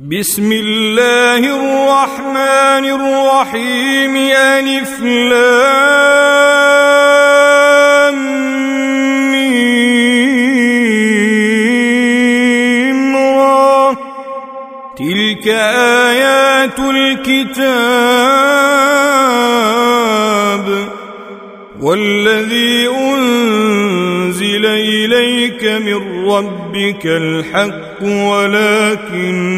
بسم الله الرحمن الرحيم ألف لام را. تلك آيات الكتاب والذي أنزل إليك من ربك الحق. ولكن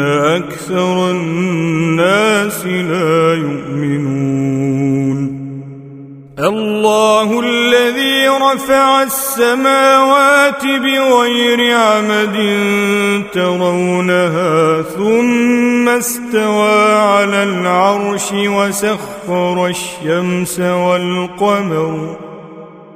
أكثر الناس لا يؤمنون. الله الذي رفع السماوات بغير عمد ترونها ثم استوى على العرش وسخر الشمس والقمر.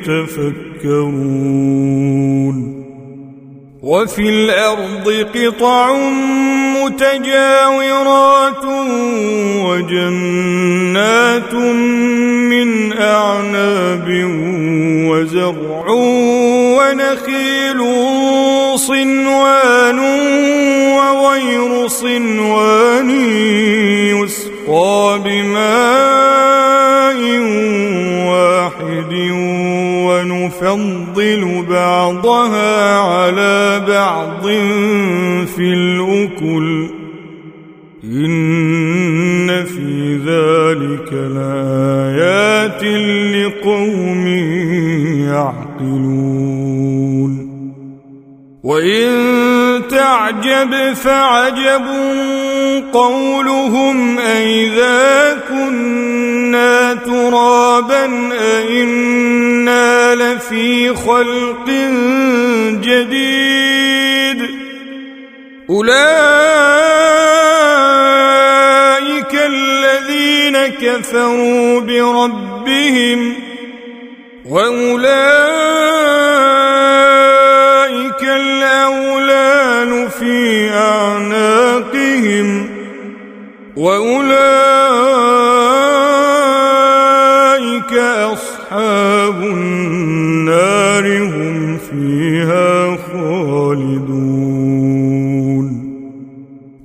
يتفكرون. وفي الأرض قطع متجاورات وجنات من أعناب وزرع ونخيل صنوان وغير صنوان يسقى بماء ونفضل بعضها على بعض في الأكل. إن في ذلك لآيات لقوم يعقلون. وإن تعجب فعجب قولهم أئذا كنا ترابا أئنا لفي خلق جديد. أولئك الذين كفروا بربهم وأولئك الأولان في أعناقهم وأولئك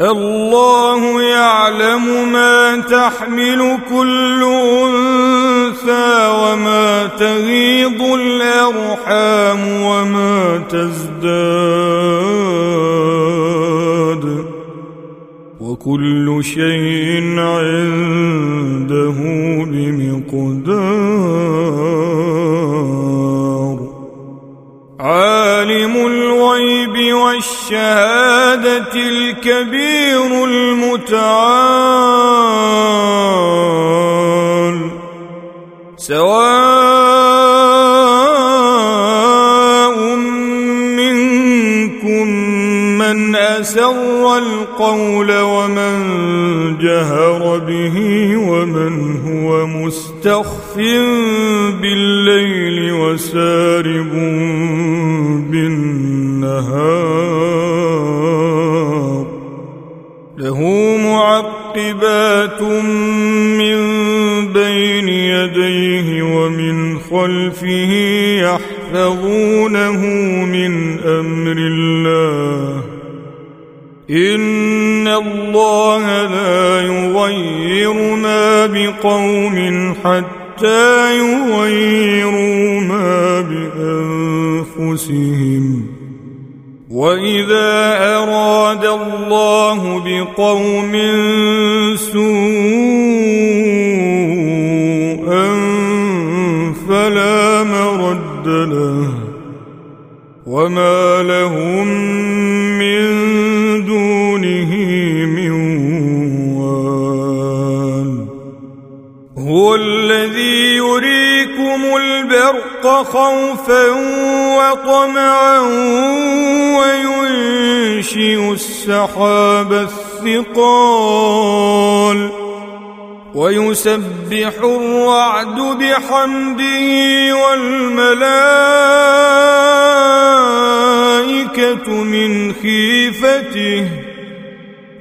الله يعلم ما تحمل كل أنثى وما تغيض الأرحام وما تزداد. وكل شيء عنده بمقدار. عالم الغيب عبادت الكبير المتعال سواء منكم من أسر القول ومن جهر به ومن هو مستخف يغير ما بقوم حتى يغيروا ما بأنفسهم. واذا اراد الله بقوم سوءا فلا مرد له. وما لهم البرق خوفا وطمعا وينشئ السحاب الثقال ويسبح الرعد بحمده والملائكة من خيفته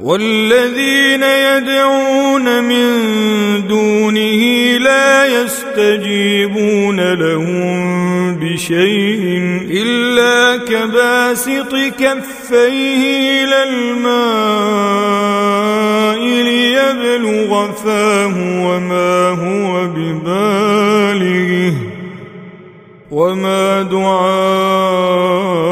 والذين يدعون من دونه لا يستجيبون لهم بشيء إلا كباسط كفيه إلى الماء ليبلغ فاه وما هو ببالغه وما دعاء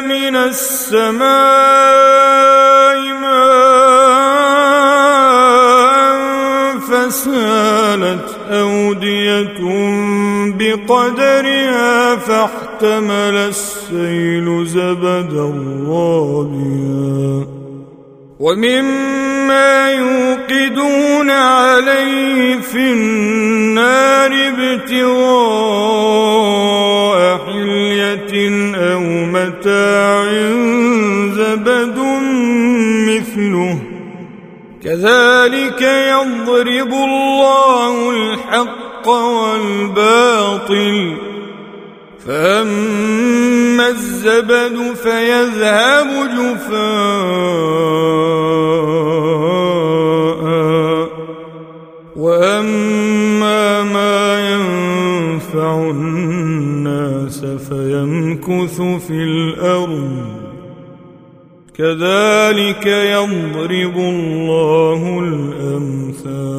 من السماء ماء فسالت أودية بقدرها فاحتمل السيل زبدا رابيا ومما يوقدون عليه في النار ابتغاء حلية أو متاع زبد مثله. كذلك يضرب الله الحق والباطل فأما الزبد فيذهب جفاء وأما ما ينفع الناس فيمكث في الأرض كذلك يضرب الله الامثال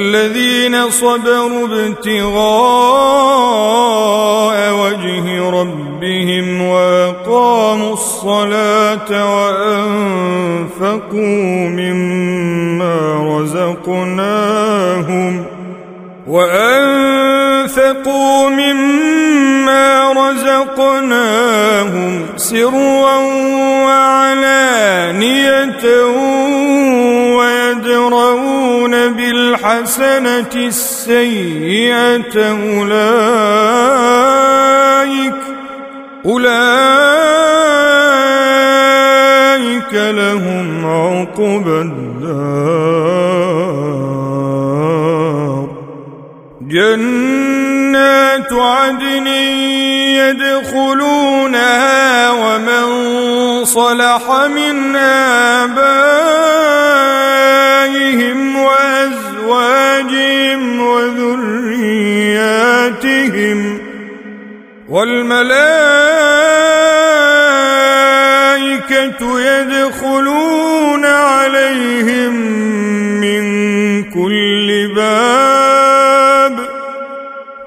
والذين صبروا ابتغاء وجه ربهم وأقاموا الصلاة وأنفقوا مما رزقناهم وأنفقوا مما رزقناهم سرا وعلانية بالحسنه السيئة اولئك أولئك لهم عقبى الدار. جنات عدن يدخلونها ومن صلح من آبائهم والملائكة يدخلون عليهم من كل باب.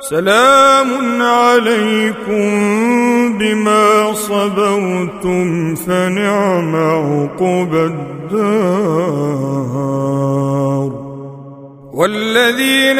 سلام عليكم بما صبرتم فنعم عقبى الدار. والذين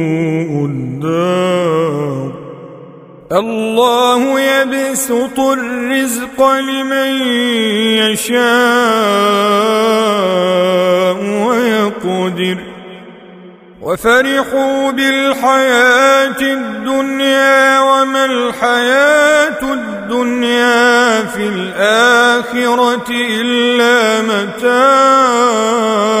الله يبسط الرزق لمن يشاء ويقدر. وفرحوا بالحياة الدنيا وما الحياة الدنيا في الآخرة إلا متاع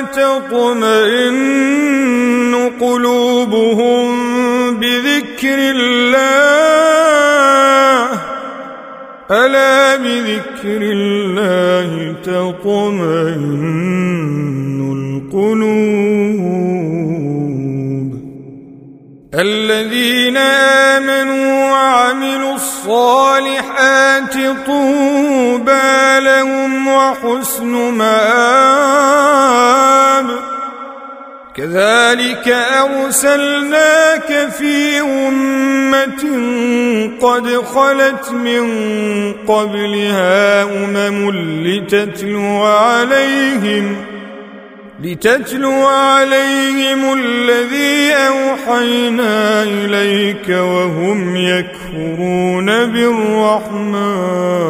وتطمئن قلوبهم بذكر الله. ألا بذكر الله تطمئن القلوب. الذين آمنوا وعملوا الصالحات طوبى لهم وحسن مآب كذلك أرسلناك في أمة قد خلت من قبلها أمم لتتلو عليهم ۖ لتتلو عليهم الذي أوحينا إليك وهم يكفرون بالرحمن.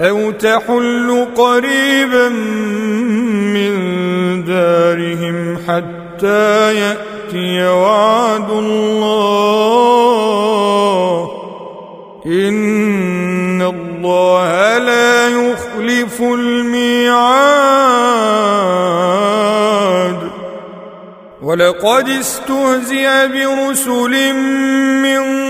أو تحل قريبا من دارهم حتى يأتي وعد الله. إن الله لا يخلف الميعاد. ولقد استهزئ برسل من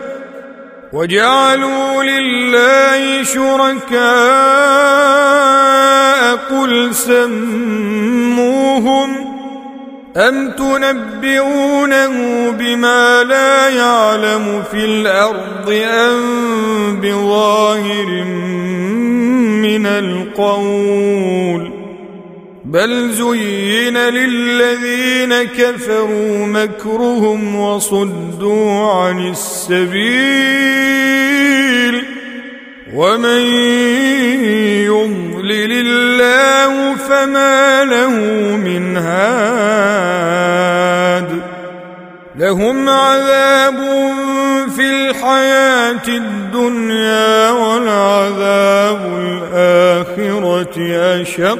وجعلوا لله شركاء قل سموهم أم تنبئونه بما لا يعلم في الأرض أم بظاهر من القول بل زين للذين كفروا مكرهم وصدوا عن السبيل ومن يضلل الله فما له من هاد لهم عذاب في الحياة الدنيا والعذاب الآخرة أشق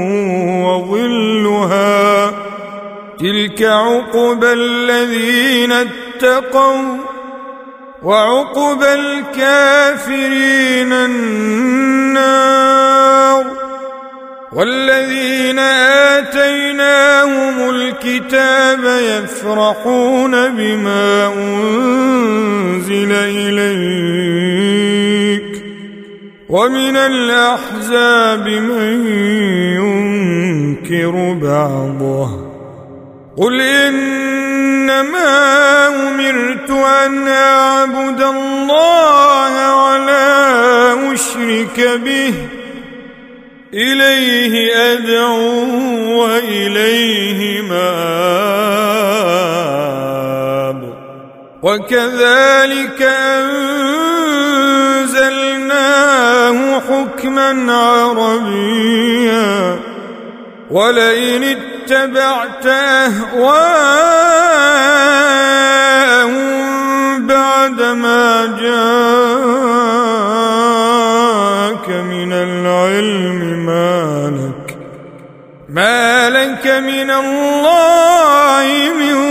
وظلها تلك عقبى الذين اتقوا وعقبى الكافرين النار. والذين آتيناهم الكتاب يفرحون بما أنزل إليك. ومن الأحزاب من ينكر بعضه. قل إنما أمرت أن أعبد الله ولا أشرك به. إليه أدعو وإليه مآب. وكذلك أنزلناه حكما عربيا ولئن اتبعت أهواءهم بعد ما جاءك من العلم ما لك ما لك من الله من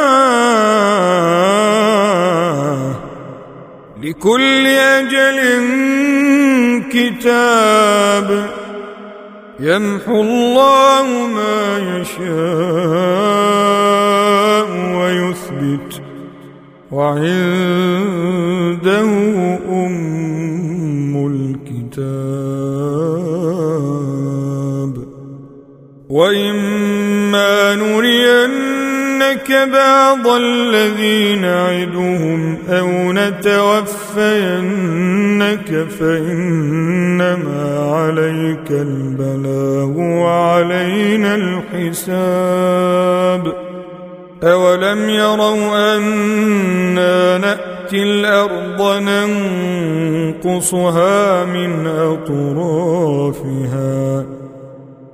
لكل أجل كتاب يمحو الله ما يشاء ويثبت وعنده أم الكتاب. وإما بعض الذي نعدهم أو نتوفينك فإنما عليك البلاغ وعلينا الحساب. أولم يروا أنا نأتي الأرض ننقصها من أطرافها؟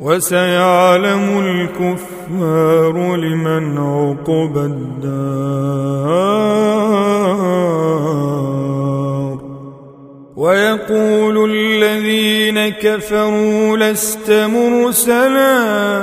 وسيعلم الكفار لمن عقبى الدار. ويقول الذين كفروا لست مرسلا.